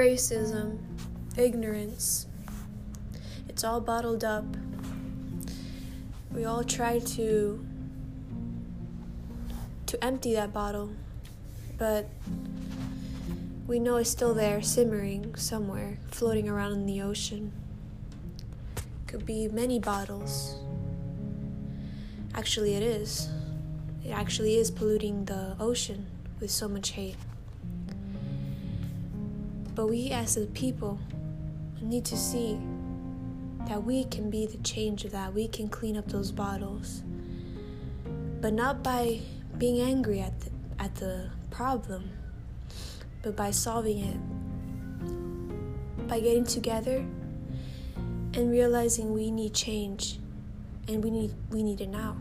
racism, ignorance. It's all bottled up. We all try to to empty that bottle, but we know it's still there, simmering somewhere, floating around in the ocean. Could be many bottles. Actually, it is. It actually is polluting the ocean with so much hate. But we, as the people, need to see that we can be the change of that. We can clean up those bottles. But not by being angry at the, at the problem but by solving it. By getting together and realizing we need change and we need we need it now.